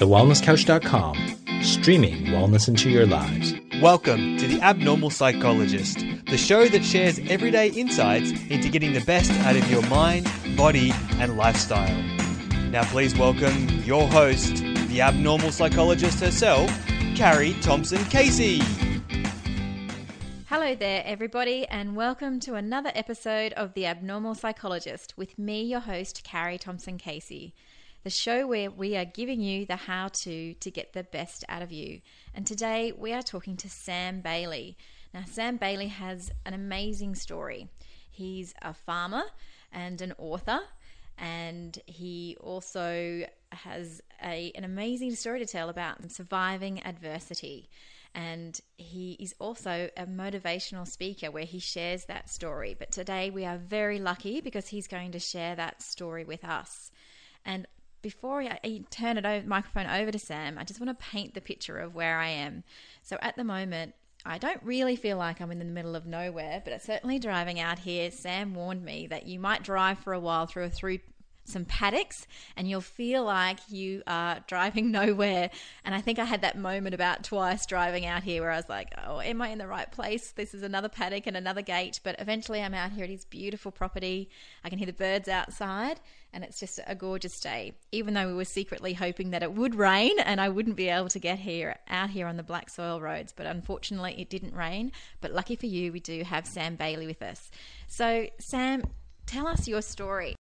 TheWellnessCouch.com, streaming wellness into your lives. Welcome to The Abnormal Psychologist, the show that shares everyday insights into getting the best out of your mind, body, and lifestyle. Now, please welcome your host, the abnormal psychologist herself, Carrie Thomson Casey. Hello there, everybody, and welcome to another episode of The Abnormal Psychologist with me, your host, Carrie Thomson Casey, the show where we are giving you the how to to get the best out of you. And today we are talking to Sam Bailey. Now, Sam Bailey has an amazing story. He's a farmer and an author, and he also has a, an amazing story to tell about surviving adversity and he is also a motivational speaker where he shares that story. But today we are very lucky because he's going to share that story with us. And before I turn it over, microphone over to Sam, I just want to paint the picture of where I am. So at the moment, I don't really feel like I'm in the middle of nowhere, but it's certainly driving out here, Sam warned me that you might drive for a while through a through some paddocks and you'll feel like you are driving nowhere. And I think I had that moment about twice driving out here where I was like, oh, am I in the right place? This is another paddock and another gate. But eventually I'm out here at his beautiful property. I can hear the birds outside and it's just a gorgeous day. Even though we were secretly hoping that it would rain and I wouldn't be able to get here out here on the black soil roads. But unfortunately it didn't rain. But lucky for you, we do have Sam Bailey with us. So, Sam, tell us your story.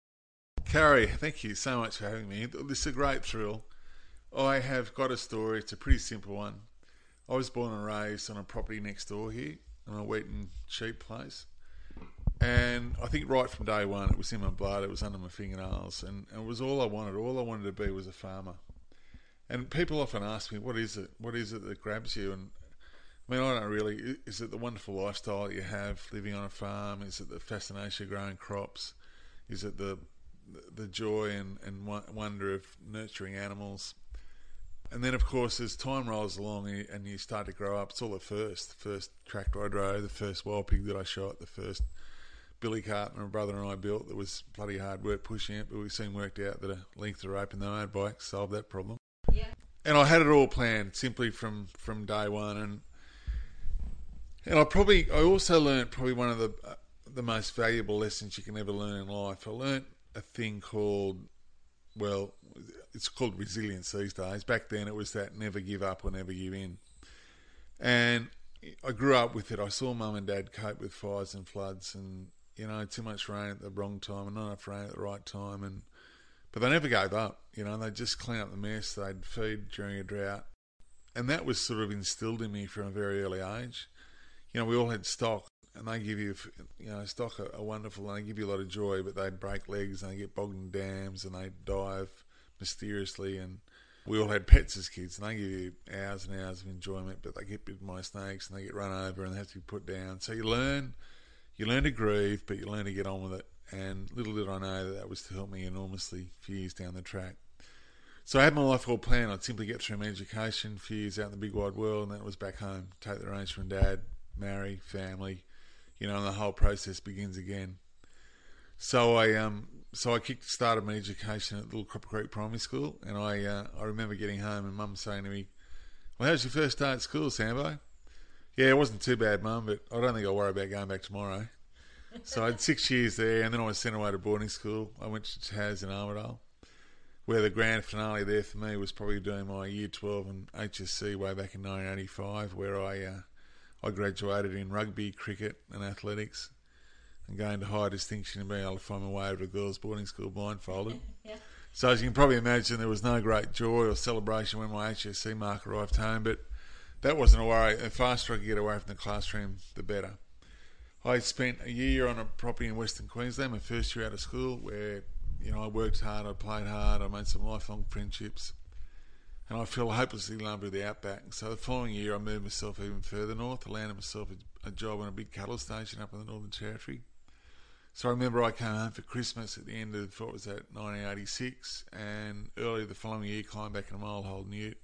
Carrie, thank you so much for having me. This is a great thrill. I have got a story. It's a pretty simple one. I was born and raised on a property next door here, on a wheat and sheep place. And I think right from day one, it was in my blood. It was under my fingernails, and, and it was all I wanted. All I wanted to be was a farmer. And people often ask me, "What is it? What is it that grabs you?" And I mean, I don't really. Is it the wonderful lifestyle that you have living on a farm? Is it the fascination of growing crops? Is it the the joy and, and wonder of nurturing animals. And then, of course, as time rolls along and you start to grow up, it's all the first. The first tractor I drove, the first wild pig that I shot, the first billy cart my brother and I built that was bloody hard work pushing it, but we soon worked out that a length of rope in the motorbike solved that problem. Yeah. And I had it all planned simply from, from day one. And and I probably, I also learned probably one of the, uh, the most valuable lessons you can ever learn in life. I learned a thing called, well, it's called resilience these days. Back then, it was that never give up or never give in. And I grew up with it. I saw mum and dad cope with fires and floods, and you know, too much rain at the wrong time and not enough rain at the right time. And but they never gave up. You know, they just clean up the mess. They'd feed during a drought, and that was sort of instilled in me from a very early age. You know, we all had stock, and they give you, you know, stock are, wonderful and they give you a lot of joy, but they break legs and they get bogged in dams and they dive mysteriously. And we all had pets as kids and they give you hours and hours of enjoyment, but they get bitten by snakes and they get run over and they have to be put down. So you learn, you learn to grieve, but you learn to get on with it. And little did I know that that was to help me enormously few years down the track. So I had my life all planned. I'd simply get through my education, few years out in the big wide world, and that was back home. Take the reins from dad, marry, family, you know, and the whole process begins again. So I um so I kicked started my education at Little Cropper Creek Primary School, and I uh, I remember getting home and Mum saying to me, "Well, how's your first day at school, Sambo?" Yeah, it wasn't too bad, Mum, but I don't think I'll worry about going back tomorrow. so I had six years there, and then I was sent away to boarding school. I went to Tas in Armidale, where the grand finale there for me was probably doing my Year 12 and HSC way back in 1985, where I uh, I graduated in rugby, cricket, and athletics, and gained a high distinction and being able to find my way over to girls' boarding school blindfolded. yeah. So as you can probably imagine, there was no great joy or celebration when my HSC mark arrived home, but that wasn't a worry. The faster I could get away from the classroom, the better. I spent a year on a property in Western Queensland, my first year out of school, where you know I worked hard, I played hard, I made some lifelong friendships and I fell hopelessly in love with the outback. So the following year, I moved myself even further north. Landed myself a, job on a big cattle station up in the Northern Territory. So I remember I came home for Christmas at the end of what was that 1986, and early the following year climbed back in a mile hold Newt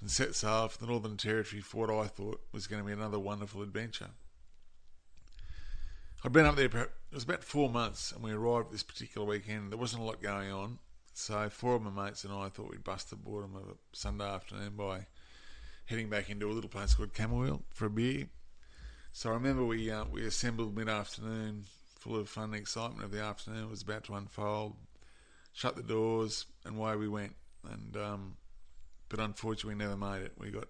and set sail for the Northern Territory for what I thought was going to be another wonderful adventure. I'd been up there, it was about four months, and we arrived this particular weekend. There wasn't a lot going on, So four of my mates and I thought we'd bust the boredom of a Sunday afternoon by heading back into a little place called Camooweal for a beer. So I remember we uh, we assembled mid afternoon, full of fun and excitement of the afternoon was about to unfold. Shut the doors and away we went. And um, but unfortunately, we never made it. We got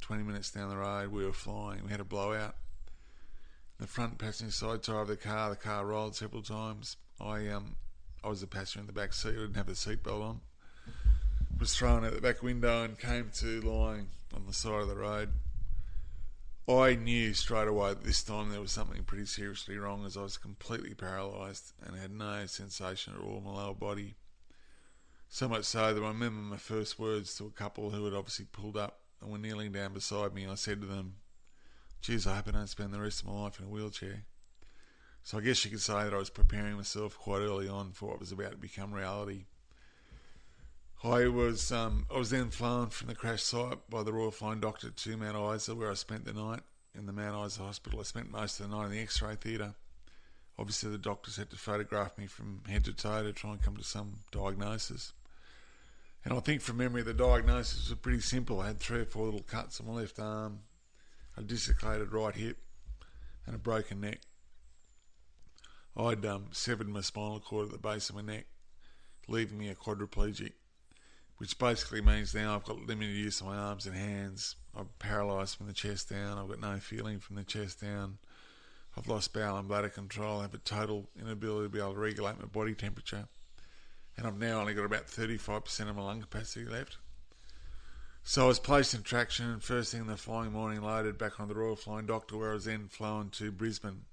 20 minutes down the road. We were flying. We had a blowout. The front passenger side tire of the car, the car rolled several times. I um I was the passenger in the back seat. I didn't have the seatbelt on. Was thrown out the back window and came to lying on the side of the road. I knew straight away that this time there was something pretty seriously wrong as I was completely paralysed and had no sensation at all in my lower body. So much so that I remember my first words to a couple who had obviously pulled up and were kneeling down beside me. I said to them, Geez, I hope I don't spend the rest of my life in a wheelchair. So I guess you could say that I was preparing myself quite early on for what was about to become reality. I was um, I was then flown from the crash site by the Royal Flying Doctor to Mount Isa, where I spent the night in the Mount Isa Hospital. I spent most of the night in the X-ray theatre. Obviously, the doctors had to photograph me from head to toe to try and come to some diagnosis. And I think from memory, the diagnosis was pretty simple. I had three or four little cuts on my left arm, a dislocated right hip, and a broken neck. I'd um, severed my spinal cord at the base of my neck, leaving me a quadriplegic, which basically means now I've got limited use of my arms and hands. I'm paralysed from the chest down. I've got no feeling from the chest down. I've lost bowel and bladder control. I have a total inability to be able to regulate my body temperature. And I've now only got about 35% of my lung capacity left. So I was placed in traction and first thing the following morning loaded back on the Royal Flying Doctor where I was then flown to Brisbane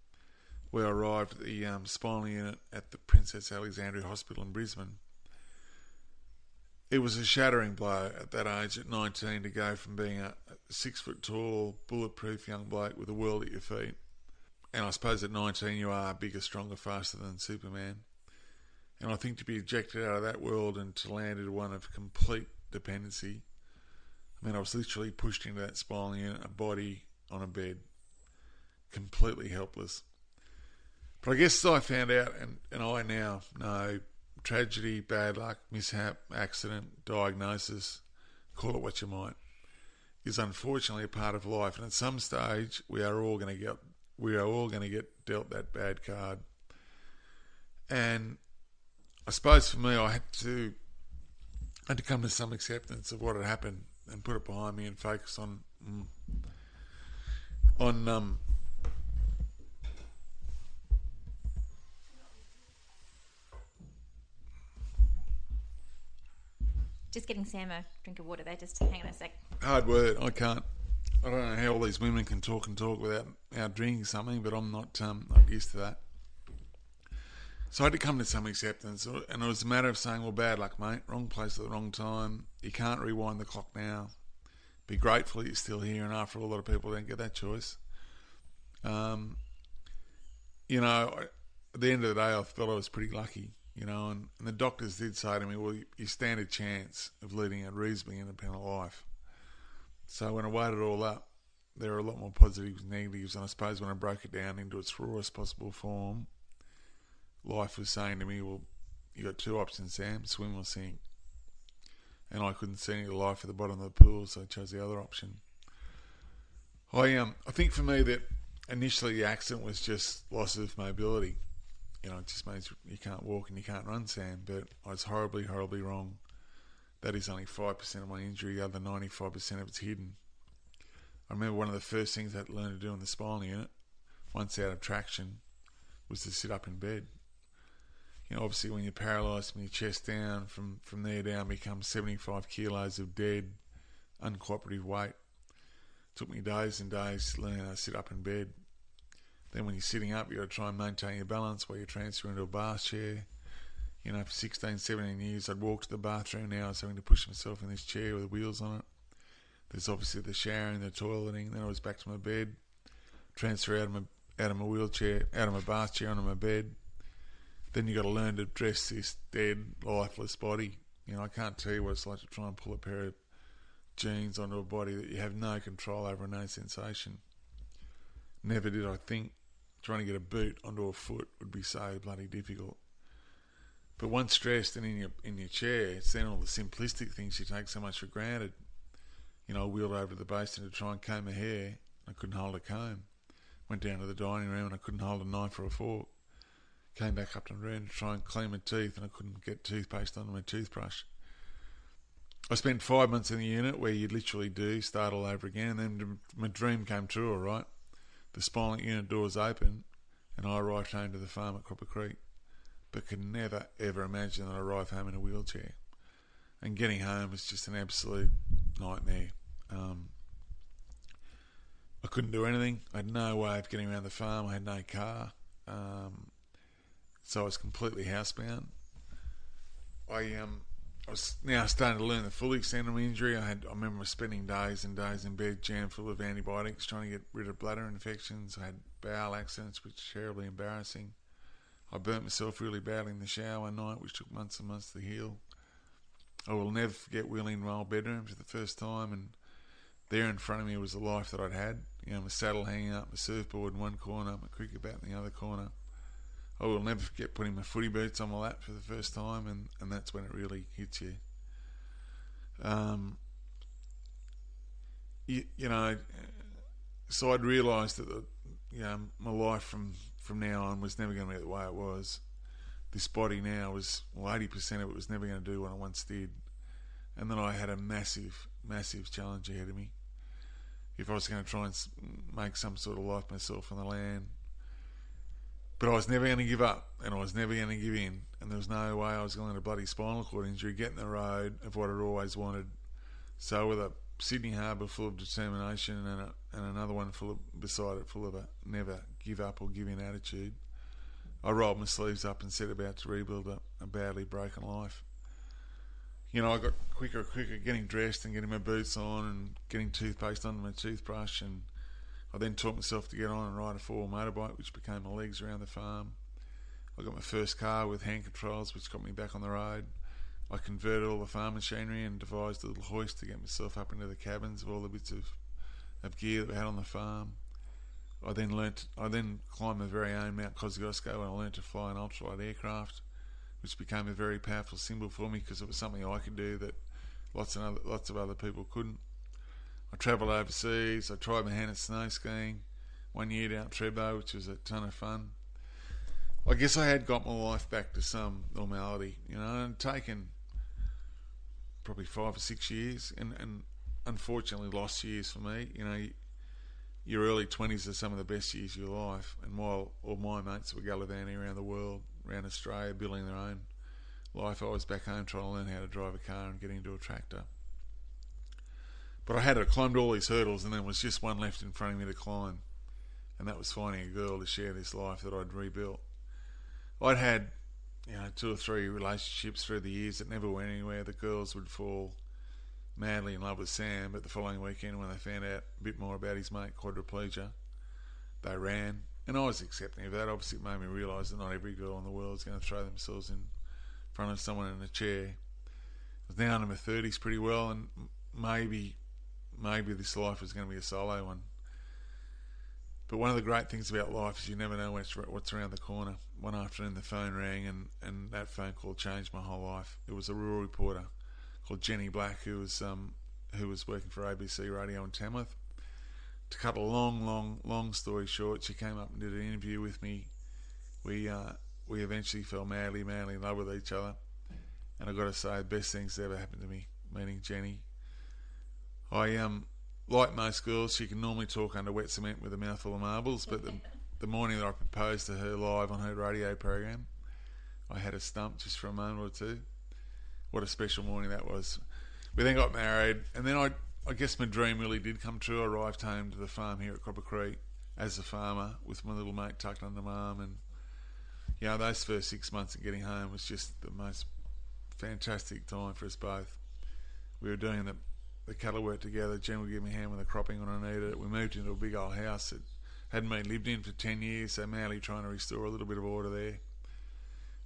where I arrived at the um, spinal unit at the Princess Alexandra Hospital in Brisbane. It was a shattering blow at that age, at 19, to go from being a six foot tall, bulletproof young bloke with the world at your feet. And I suppose at 19 you are bigger, stronger, faster than Superman. And I think to be ejected out of that world and to land into one of complete dependency. I mean, I was literally pushed into that spinal unit, a body on a bed, completely helpless. But I guess I found out, and, and I now know tragedy, bad luck, mishap, accident, diagnosis, call it what you might, is unfortunately a part of life. And at some stage, we are all going to get we are all going to get dealt that bad card. And I suppose for me, I had to had to come to some acceptance of what had happened and put it behind me and focus on mm, on um, Just getting Sam a drink of water there. Just hang on a sec. hard word. I can't. I don't know how all these women can talk and talk without out drinking something, but I'm not um, not used to that. So I had to come to some acceptance, and it was a matter of saying, "Well, bad luck, mate. Wrong place at the wrong time. You can't rewind the clock now. Be grateful you're still here." And after all, a lot of people don't get that choice. Um, you know, at the end of the day, I felt I was pretty lucky you know, and, and the doctors did say to me, well, you stand a chance of leading a reasonably independent life. So when I weighed it all up, there are a lot more positives and negatives, and I suppose when I broke it down into its rawest possible form, life was saying to me, well, you got two options, Sam, swim or sink. And I couldn't see any life at the bottom of the pool, so I chose the other option. I um I think for me that initially the accident was just loss of mobility you know, it just means you can't walk and you can't run, Sam. But I was horribly, horribly wrong. That is only 5% of my injury, the other 95% of it's hidden. I remember one of the first things I had to learn to do in the spinal unit, once out of traction, was to sit up in bed. You know, obviously, when you're paralysed from your chest down, from, from there down becomes 75 kilos of dead, uncooperative weight. It took me days and days to learn how to sit up in bed. Then when you're sitting up, you've got to try and maintain your balance while you transfer into a bath chair. You know, for 16, 17 years, I'd walk to the bathroom. Now I was having to push myself in this chair with wheels on it. There's obviously the showering, the toileting. Then I was back to my bed, transfer out of my out of my wheelchair, out of my bath chair onto my bed. Then you got to learn to dress this dead, lifeless body. You know, I can't tell you what it's like to try and pull a pair of jeans onto a body that you have no control over and no sensation. Never did I think trying to get a boot onto a foot would be so bloody difficult. But once dressed and in your in your chair, it's then all the simplistic things you take so much for granted. You know, I wheeled over to the basin to try and comb my hair. I couldn't hold a comb. Went down to the dining room and I couldn't hold a knife or a fork. Came back up to the room to try and clean my teeth and I couldn't get toothpaste onto my toothbrush. I spent five months in the unit where you literally do start all over again. And then my dream came true, all right. The spinal unit doors open and I arrived home to the farm at Cropper Creek. But could never, ever imagine that I arrived home in a wheelchair. And getting home was just an absolute nightmare. Um, I couldn't do anything. I had no way of getting around the farm. I had no car. Um, so I was completely housebound. I um I was now starting to learn the full extent of my injury. I had I remember spending days and days in bed, jammed full of antibiotics, trying to get rid of bladder infections. I had bowel accidents, which was terribly embarrassing. I burnt myself really badly in the shower one night, which took months and months to heal. I will never forget wheeling in my old bedroom for the first time, and there in front of me was the life that I'd had. You know, my saddle hanging up, my surfboard in one corner, my cricket bat in the other corner. I will never forget putting my footy boots on my lap for the first time, and, and that's when it really hits you. Um, you, you know, so I'd realised that the, you know my life from from now on was never going to be the way it was. This body now was well, eighty percent of it was never going to do what I once did, and then I had a massive, massive challenge ahead of me. If I was going to try and make some sort of life myself on the land, but I was never going to give up, and I was never going to give in, and there was no way I was going to a bloody spinal cord injury get in the road of what I'd always wanted. So with a Sydney Harbour full of determination and, a, and another one full of, beside it full of a never give up or give in attitude, I rolled my sleeves up and set about to rebuild a, a badly broken life. You know, I got quicker and quicker getting dressed and getting my boots on and getting toothpaste under my toothbrush and I then taught myself to get on and ride a four motorbike, which became my legs around the farm. I got my first car with hand controls, which got me back on the road. I converted all the farm machinery and devised a little hoist to get myself up into the cabins of all the bits of, of gear that we had on the farm. I then learnt. I then climbed my very own Mount Kosciuszko and I learnt to fly an ultralight aircraft, which became a very powerful symbol for me because it was something I could do that lots of other, lots of other people couldn't. I travelled overseas. I tried my hand at snow skiing one year down Thredbo, which was a ton of fun. I guess I had got my life back to some normality, you know, and taken probably five or six years, and, and unfortunately lost years for me. You know, your early 20s are some of the best years of your life, and while all my mates were gallivanting around the world, around Australia, building their own life, I was back home trying to learn how to drive a car and get into a tractor. But I had climbed all these hurdles, and there was just one left in front of me to climb, and that was finding a girl to share this life that I'd rebuilt. I'd had, you know, two or three relationships through the years that never went anywhere. The girls would fall madly in love with Sam, but the following weekend, when they found out a bit more about his mate, quadriplegia, they ran. And I was accepting of that. Obviously, it made me realise that not every girl in the world is going to throw themselves in front of someone in a chair. I was now in my 30s pretty well, and maybe maybe this life is going to be a solo one. But one of the great things about life is you never know what's, what's around the corner. One afternoon, the phone rang, and, and that phone call changed my whole life. It was a rural reporter called Jenny Black, who was um, who was working for ABC Radio in Tamworth. To cut a long, long, long story short, she came up and did an interview with me. We uh, we eventually fell madly, madly in love with each other. And I've got to say, the best things that ever happened to me, Meaning Jenny. I um like most girls, she can normally talk under wet cement with a mouthful of marbles, but the, the morning that I proposed to her live on her radio program, I had a stump just for a moment or two. What a special morning that was. We then got married, and then I, I guess my dream really did come true. I arrived home to the farm here at Cropper Creek as a farmer with my little mate tucked under my arm, and you know those first six months of getting home was just the most fantastic time for us both. We were doing the the cattle worked together. Jen would give me a hand with the cropping when I needed it. We moved into a big old house that hadn't been lived in for 10 years, so Manly trying to restore a little bit of order there.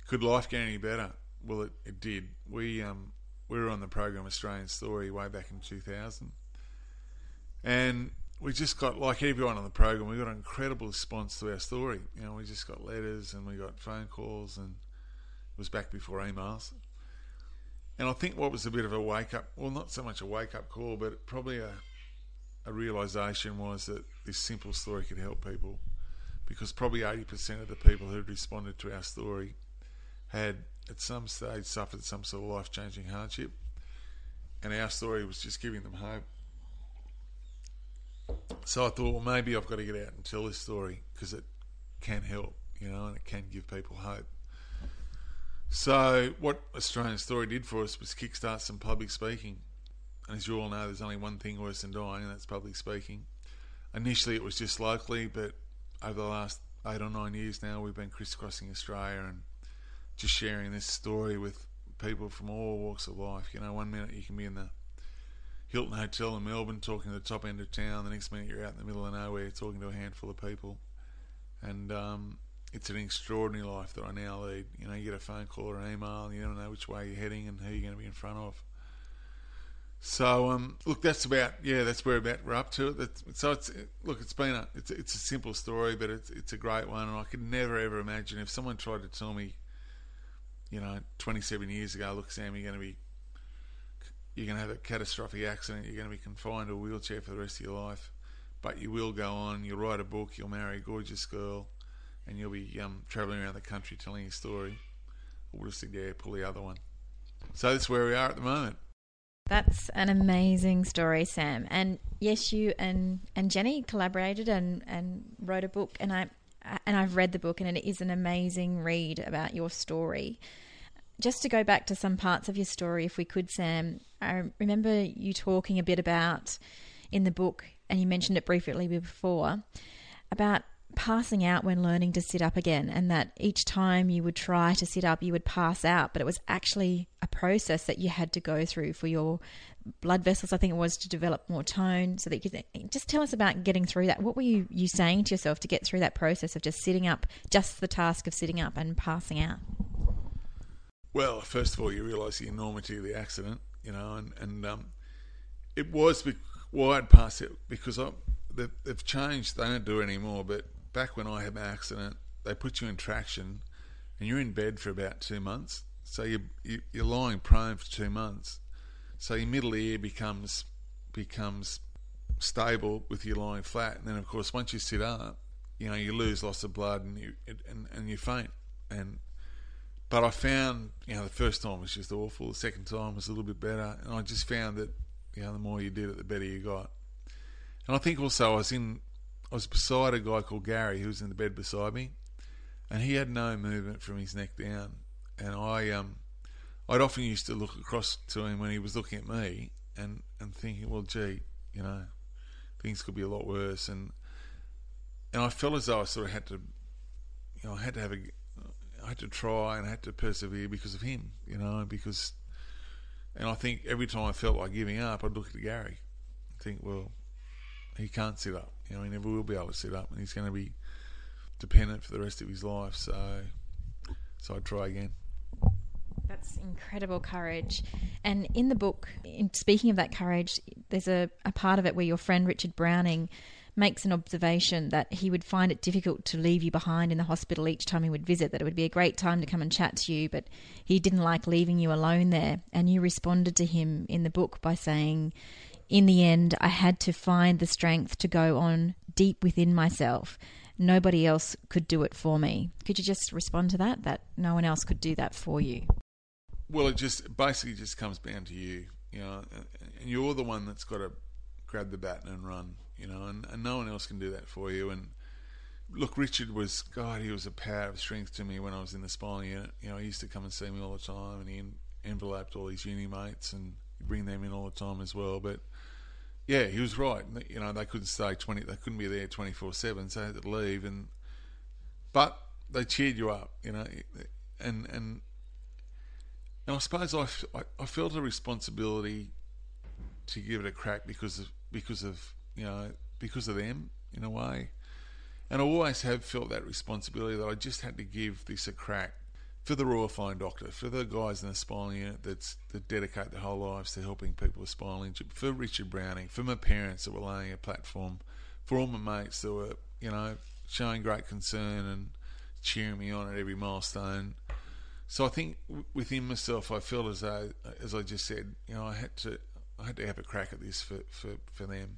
Could life get any better? Well, it, it did. We um, we were on the program Australian Story way back in 2000. And we just got, like everyone on the program, we got an incredible response to our story. You know, we just got letters and we got phone calls and it was back before emails. And I think what was a bit of a wake up, well, not so much a wake up call, but probably a, a realization was that this simple story could help people. Because probably 80% of the people who responded to our story had at some stage suffered some sort of life changing hardship. And our story was just giving them hope. So I thought, well, maybe I've got to get out and tell this story because it can help, you know, and it can give people hope. So, what Australian Story did for us was kickstart some public speaking. And as you all know, there's only one thing worse than dying, and that's public speaking. Initially, it was just locally, but over the last eight or nine years now, we've been crisscrossing Australia and just sharing this story with people from all walks of life. You know, one minute you can be in the Hilton Hotel in Melbourne talking to the top end of town, the next minute you're out in the middle of nowhere talking to a handful of people. And um, it's an extraordinary life that I now lead. You know, you get a phone call or an email, and you don't know which way you're heading and who you're going to be in front of. So, um, look, that's about yeah, that's where about we're up to it. That's, so it's look, it's been a it's it's a simple story, but it's it's a great one, and I could never ever imagine if someone tried to tell me, you know, 27 years ago, look, Sam, you're going to be you're going to have a catastrophic accident, you're going to be confined to a wheelchair for the rest of your life, but you will go on, you'll write a book, you'll marry a gorgeous girl, and you'll be um, travelling around the country telling your story. Would have said, yeah, pull the other one. So that's where we are at the moment. That's an amazing story, Sam. And yes, you and, and Jenny collaborated and, and wrote a book, and I and I've read the book, and it is an amazing read about your story. Just to go back to some parts of your story, if we could, Sam, I remember you talking a bit about in the book, and you mentioned it briefly before, about passing out when learning to sit up again, and that each time you would try to sit up, you would pass out, but it was actually a process that you had to go through for your blood vessels. I think it was to develop more tone, so that you could just tell us about getting through that. What were you you saying to yourself to get through that process of just sitting up, just the task of sitting up and passing out? Well, first of all, you realise the enormity of the accident, you know, and and um, it was I'd pass it because I, they've, they've changed. They don't do it anymore, but back when I had my accident, they put you in traction, and you're in bed for about two months. So you, you you're lying prone for two months. So your middle ear becomes becomes stable with you lying flat, and then of course once you sit up, you know you lose lots of blood and you and, and you faint. And but I found you know the first time was just awful. The second time was a little bit better, and I just found that you know the more you did it, the better you got. And I think also I was in I was beside a guy called Gary who was in the bed beside me, and he had no movement from his neck down. And I, um, I'd often used to look across to him when he was looking at me, and and thinking, well, gee, you know, things could be a lot worse. And and I felt as though I sort of had to, you know, I had to have a, I had to try and I had to persevere because of him, you know, because. And I think every time I felt like giving up, I'd look at Gary, and think, well, he can't sit up. You know, he never will be able to sit up, and he's going to be dependent for the rest of his life. So, so I'd try again. That's incredible courage. And in the book, in speaking of that courage, there's a, a part of it where your friend Richard Browning makes an observation that he would find it difficult to leave you behind in the hospital each time he would visit, that it would be a great time to come and chat to you, but he didn't like leaving you alone there. And you responded to him in the book by saying, in the end, I had to find the strength to go on deep within myself. Nobody else could do it for me. Could you just respond to that? That no one else could do that for you. Well, it just basically just comes down to you, you know, and you're the one that's got to grab the baton and run, you know, and, and no one else can do that for you. And look, Richard was God, he was a power of strength to me when I was in the spinal unit. You know, he used to come and see me all the time, and he enveloped all his uni mates and bring them in all the time as well. But yeah, he was right. You know, they couldn't stay twenty. They couldn't be there twenty four seven, so they had to leave. And but they cheered you up. You know, and and and I suppose I, I, I felt a responsibility to give it a crack because of because of you know because of them in a way. And I always have felt that responsibility that I just had to give this a crack for the Royal Flying Doctor, for the guys in the spinal unit that's, that dedicate their whole lives to helping people with spinal injury, for Richard Browning, for my parents that were laying a platform, for all my mates that were, you know, showing great concern and cheering me on at every milestone. So I think within myself, I felt as though, as I just said, you know, I had to, I had to have a crack at this for, for, for them.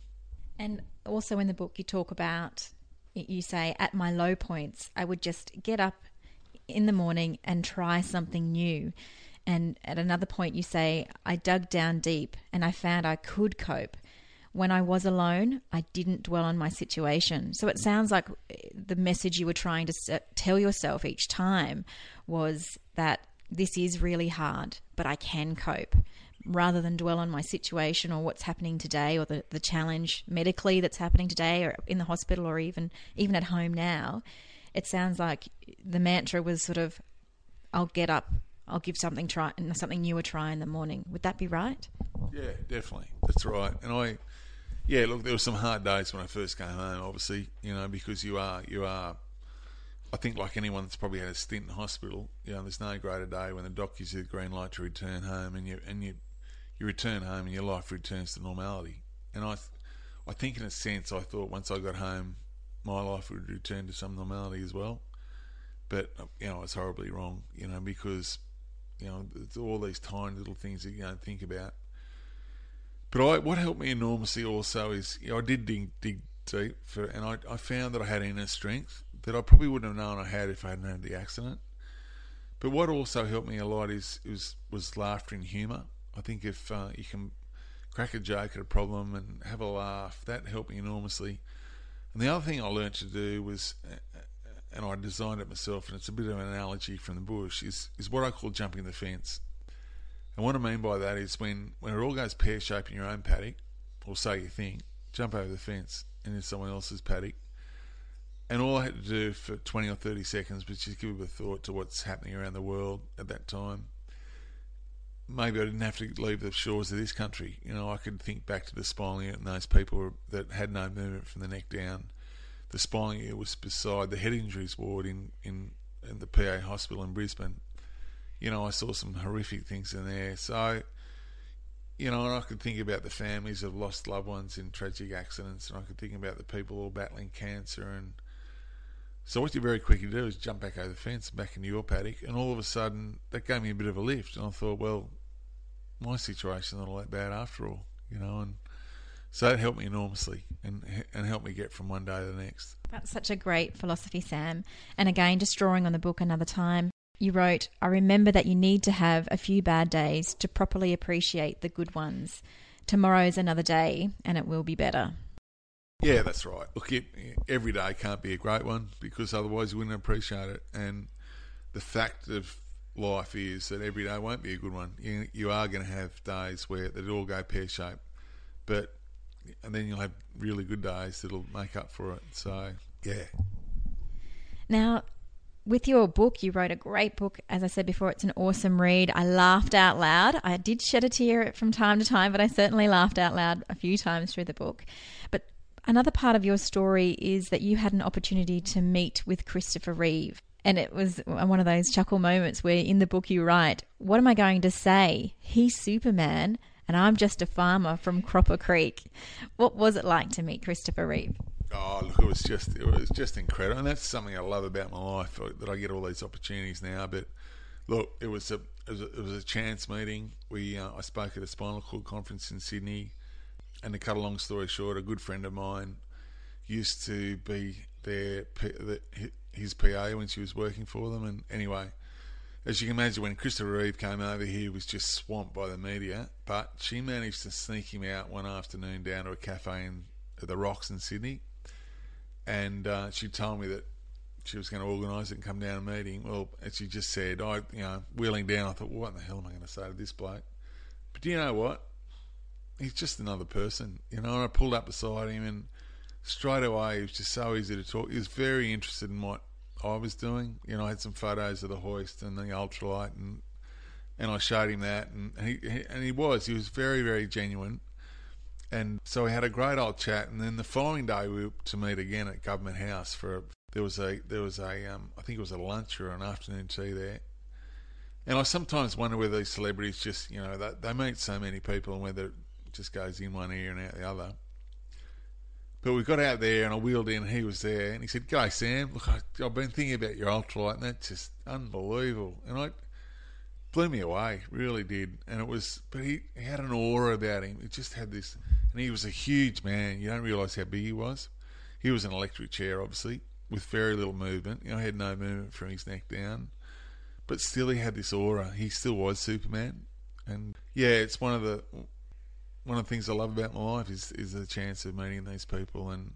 And also in the book, you talk about, you say, at my low points, I would just get up in the morning and try something new. And at another point, you say, I dug down deep and I found I could cope. When I was alone, I didn't dwell on my situation. So it sounds like eh, the message you were trying to tell yourself each time was that this is really hard, but I can cope. Rather than dwell on my situation or what's happening today or the, the challenge medically that's happening today or in the hospital or even even at home now, it sounds like the mantra was sort of I'll get up, I'll give something try something new a try in the morning. Would that be right? Yeah, definitely. That's right. And I, yeah, look, there were some hard days when I first came home. Obviously, you know, because you are, you are. I think like anyone that's probably had a stint in hospital, you know, there's no greater day when the doc gives you the green light to return home, and you and you you return home and your life returns to normality. And I, I think in a sense, I thought once I got home, my life would return to some normality as well. But you know, it's horribly wrong. You know, because you know, it's all these tiny little things that you don't think about. But I, what helped me enormously also is you know, I did dig, dig deep for, and I, I found that I had inner strength that I probably wouldn't have known I had if I hadn't had the accident. But what also helped me a lot is was was laughter and humour. I think if uh, you can crack a joke at a problem and have a laugh, that helped me enormously. And the other thing I learned to do was, uh, and I designed it myself, and it's a bit of an analogy from the bush, is is what I call jumping the fence. And what I mean by that is when, when it all goes pear shaped in your own paddock, or so you think, jump over the fence into someone else's paddock. And all I had to do for 20 or 30 seconds was just give a thought to what's happening around the world at that time. Maybe I didn't have to leave the shores of this country. You know, I could think back to the spinal unit and those people that had no movement from the neck down. The spinal unit was beside the head injuries ward in, in, in the PA hospital in Brisbane you know, I saw some horrific things in there. So, you know, and I could think about the families of lost loved ones in tragic accidents, and I could think about the people all battling cancer. And so, what you very quickly do is jump back over the fence, back into your paddock, and all of a sudden, that gave me a bit of a lift. And I thought, well, my situation's not all that bad after all, you know, and so it helped me enormously and and helped me get from one day to the next. That's such a great philosophy, Sam. And again, just drawing on the book another time, you wrote, I remember that you need to have a few bad days to properly appreciate the good ones. Tomorrow's another day and it will be better. Yeah, that's right. Look, it, every day can't be a great one because otherwise you wouldn't appreciate it. And the fact of life is that every day won't be a good one. You, you are going to have days where they all go pear shaped, but and then you'll have really good days that'll make up for it. So yeah. Now, with your book, you wrote a great book. As I said before, it's an awesome read. I laughed out loud. I did shed a tear from time to time, but I certainly laughed out loud a few times through the book. But another part of your story is that you had an opportunity to meet with Christopher Reeve. And it was one of those chuckle moments where in the book you write, What am I going to say? He's Superman, and I'm just a farmer from Cropper Creek. What was it like to meet Christopher Reeve? Oh, look, it was just it was just incredible, and that's something I love about my life uh, that I get all these opportunities now. But look, it was a it was a, it was a chance meeting. We uh, I spoke at a spinal cord conference in Sydney, and to cut a long story short, a good friend of mine used to be their his PA when she was working for them, and anyway. As you can imagine, when Christopher Reeve came over he was just swamped by the media. But she managed to sneak him out one afternoon down to a cafe in the Rocks in Sydney and uh, she told me that she was going to organise it and come down a meeting. Well, as she just said, I, you know, wheeling down, I thought, well, what the hell am I going to say to this bloke? But do you know what? He's just another person, you know. And I pulled up beside him, and straight away, he was just so easy to talk. He was very interested in what I was doing. You know, I had some photos of the hoist and the ultralight, and and I showed him that, and he, he and he was he was very very genuine and so we had a great old chat. And then the following day, we were to meet again at Government House for a, there was a there was a um, I think it was a lunch or an afternoon tea there. And I sometimes wonder whether these celebrities just you know they, they meet so many people and whether it just goes in one ear and out the other. But we got out there and I wheeled in and he was there and he said, G'day Sam, look I, have been thinking about your ultralight and that's just unbelievable. And I blew me away, really did. And it was, but he, he had an aura about him. He just had this, and he was a huge man. You don't realise how big he was. He was an electric chair, obviously, with very little movement. You know, he had no movement from his neck down, but still he had this aura. He still was Superman, and yeah, it's one of the one of the things I love about my life is is the chance of meeting these people, and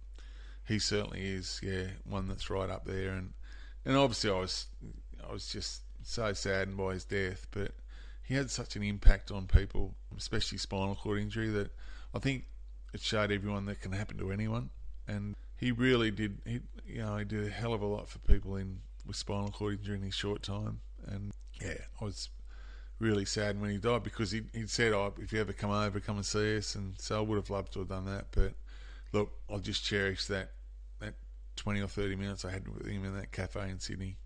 he certainly is, yeah, one that's right up there. And and obviously I was I was just so saddened by his death, but he had such an impact on people, especially spinal cord injury, that I think it showed everyone that can happen to anyone. And he really did, he, you know, he did a hell of a lot for people in with spinal cord injury in his short time. And yeah, I was really sad when he died because he he said, "Oh, if you ever come over, come and see us." And so I would have loved to have done that, but look, I'll just cherish that that twenty or thirty minutes I had with him in that cafe in Sydney.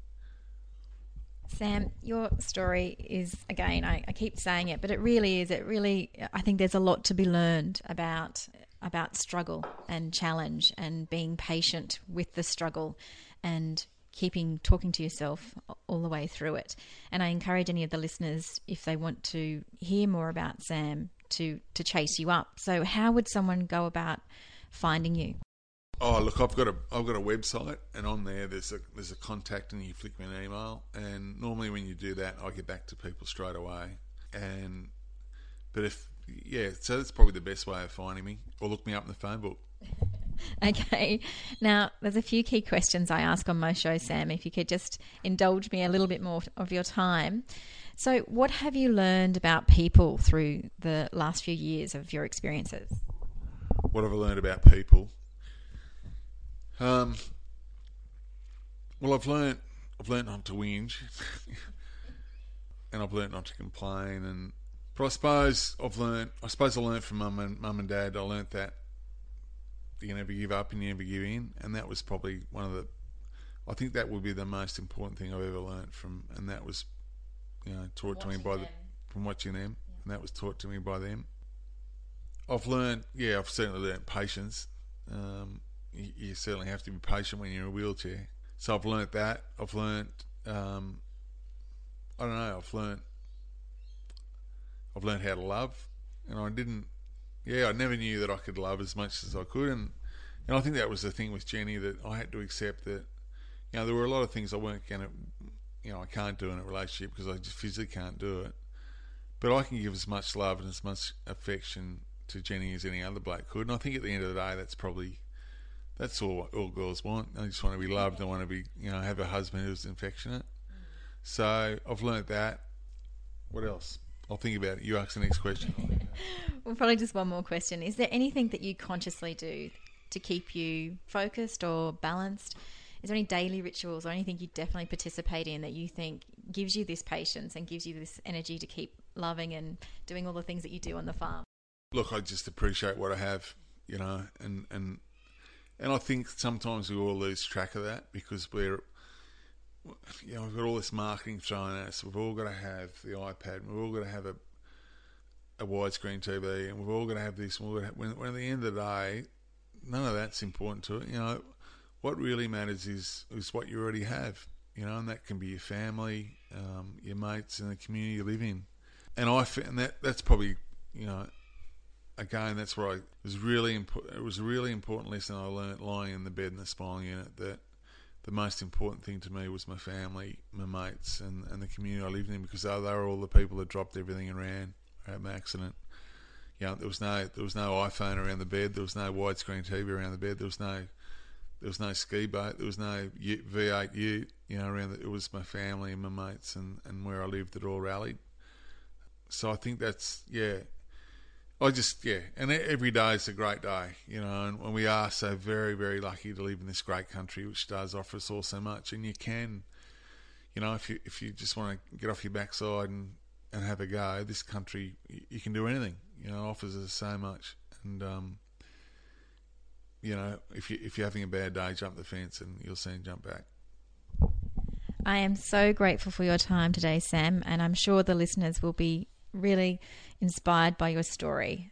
Sam, your story is again, I, I, keep saying it, but it really is. It really, I think there's a lot to be learned about about struggle and challenge and being patient with the struggle and keeping talking to yourself all the way through it. And I encourage any of the listeners, if they want to hear more about Sam, to to chase you up. So, how would someone go about finding you? Oh, look, I've got a I've got a website, and on there there's a there's a contact, and you flick me an email. And normally when you do that, I get back to people straight away. And but if yeah, so that's probably the best way of finding me, or look me up in the phone book. okay, now there's a few key questions I ask on my show, Sam. If you could just indulge me a little bit more of your time. So, what have you learned about people through the last few years of your experiences? What have I learned about people? Um, well, I've learned I've learned not to whinge, and I've learned not to complain. And but I suppose I've learned I suppose I learned from mum and mum and dad. I learned that you never give up and you never give in, and that was probably one of the. I think that would be the most important thing I've ever learned from, and that was, you know, taught watching to me by them. the from watching them, yeah. and that was taught to me by them. I've learned, yeah, I've certainly learned patience. Um, you, you, certainly have to be patient when you're in a wheelchair. So I've learnt that. I've learnt, um, I don't know, I've learnt, I've learnt how to love, and I didn't, yeah, I never knew that I could love as much as I could, and and I think that was the thing with Jenny that I had to accept that, you know, there were a lot of things I weren't going to, you know, I can't do in a relationship because I just physically can't do it, but I can give as much love and as much affection to Jenny as any other bloke could, and I think at the end of the day, that's probably that's all all girls want. They just want to be loved. They want to be, you know, have a husband who's affectionate. So I've learnt that. What else? I'll think about it. You ask the next question. well, probably just one more question. Is there anything that you consciously do to keep you focused or balanced? Is there any daily rituals or anything you definitely participate in that you think gives you this patience and gives you this energy to keep loving and doing all the things that you do on the farm? Look, I just appreciate what I have, you know, and, and and I think sometimes we all lose track of that because we're, you know, we've got all this marketing thrown at us. We've all got to have the iPad. We've all got to have a a widescreen TV, and we've all got to have this. When, when at the end of the day, none of that's important to it. You know, what really matters is is what you already have. You know, and that can be your family, um, your mates, and the community you live in. And I and that that's probably you know again, that's where I was really important. It was a really important lesson I learned lying in the bed in the spinal unit that the most important thing to me was my family, my mates, and, and the community I lived in because they, they were all the people that dropped everything and ran at my accident. You know, there was no there was no iPhone around the bed. There was no widescreen TV around the bed. There was no there was no ski boat. There was no V8 Ute. You know, around the, it was my family and my mates and, and where I lived that all rallied. So I think that's yeah, I just yeah, and every day is a great day, you know, and, we are so very very lucky to live in this great country, which does offer us all so much, and you can, you know, if you if you just want to get off your backside and and have a go, this country you can do anything, you know, offers us so much, and um, you know, if you if you're having a bad day, jump the fence and you'll soon jump back. I am so grateful for your time today, Sam, and I'm sure the listeners will be really inspired by your story.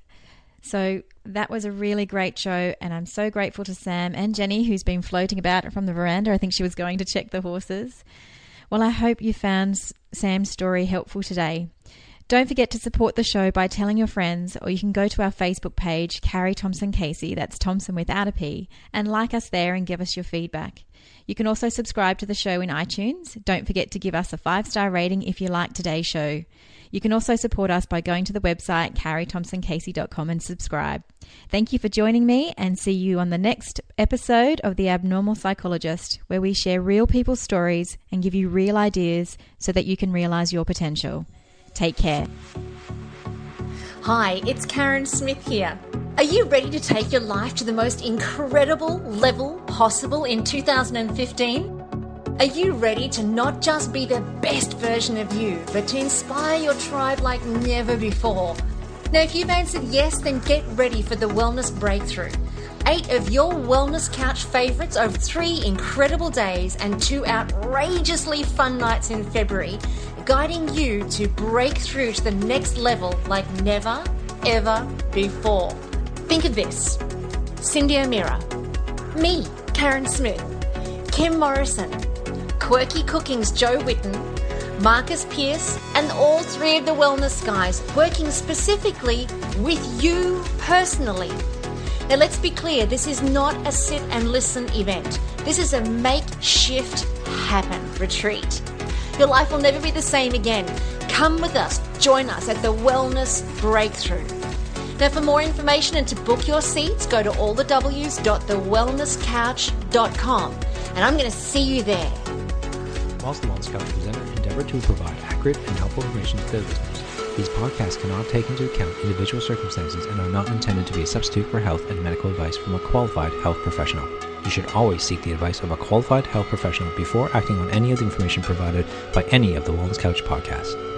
So that was a really great show, and I'm so grateful to Sam and Jenny, who's been floating about from the veranda. I think she was going to check the horses. Well, I hope you found Sam's story helpful today. Don't forget to support the show by telling your friends, or you can go to our Facebook page, Carrie Thomson Casey, that's Thomson without a P, and like us there and give us your feedback. You can also subscribe to the show in iTunes. Don't forget to give us a five star rating if you like today's show. You can also support us by going to the website carriethomsoncasey.com and subscribe. Thank you for joining me and see you on the next episode of The Abnormal Psychologist, where we share real people's stories and give you real ideas so that you can realize your potential. Take care. Hi, it's Karen Smith here. Are you ready to take your life to the most incredible level possible in 2015? Are you ready to not just be the best version of you, but to inspire your tribe like never before? Now, if you've answered yes, then get ready for the Wellness Breakthrough. Eight of your Wellness Couch favorites over three incredible days and two outrageously fun nights in February guiding you to break through to the next level like never, ever before. Think of this Cindy O'Meara, me, Karen Smith, Kim Morrison, Quirky Cooking's Jo Whitton, Marcus Pierce, and all three of the wellness guys working specifically with you personally. Now, let's be clear this is not a sit and listen event. This is a make shift happen retreat. Your life will never be the same again. Come with us, join us at the Wellness Breakthrough. Now, for more information and to book your seats, go to allthews.thewellnesscouch.com. And I'm going to see you there. Whilst the Wellness Couch presenter endeavor to provide accurate and helpful information to their listeners, these podcasts cannot take into account individual circumstances and are not intended to be a substitute for health and medical advice from a qualified health professional. You should always seek the advice of a qualified health professional before acting on any of the information provided by any of the Wellness Couch podcasts.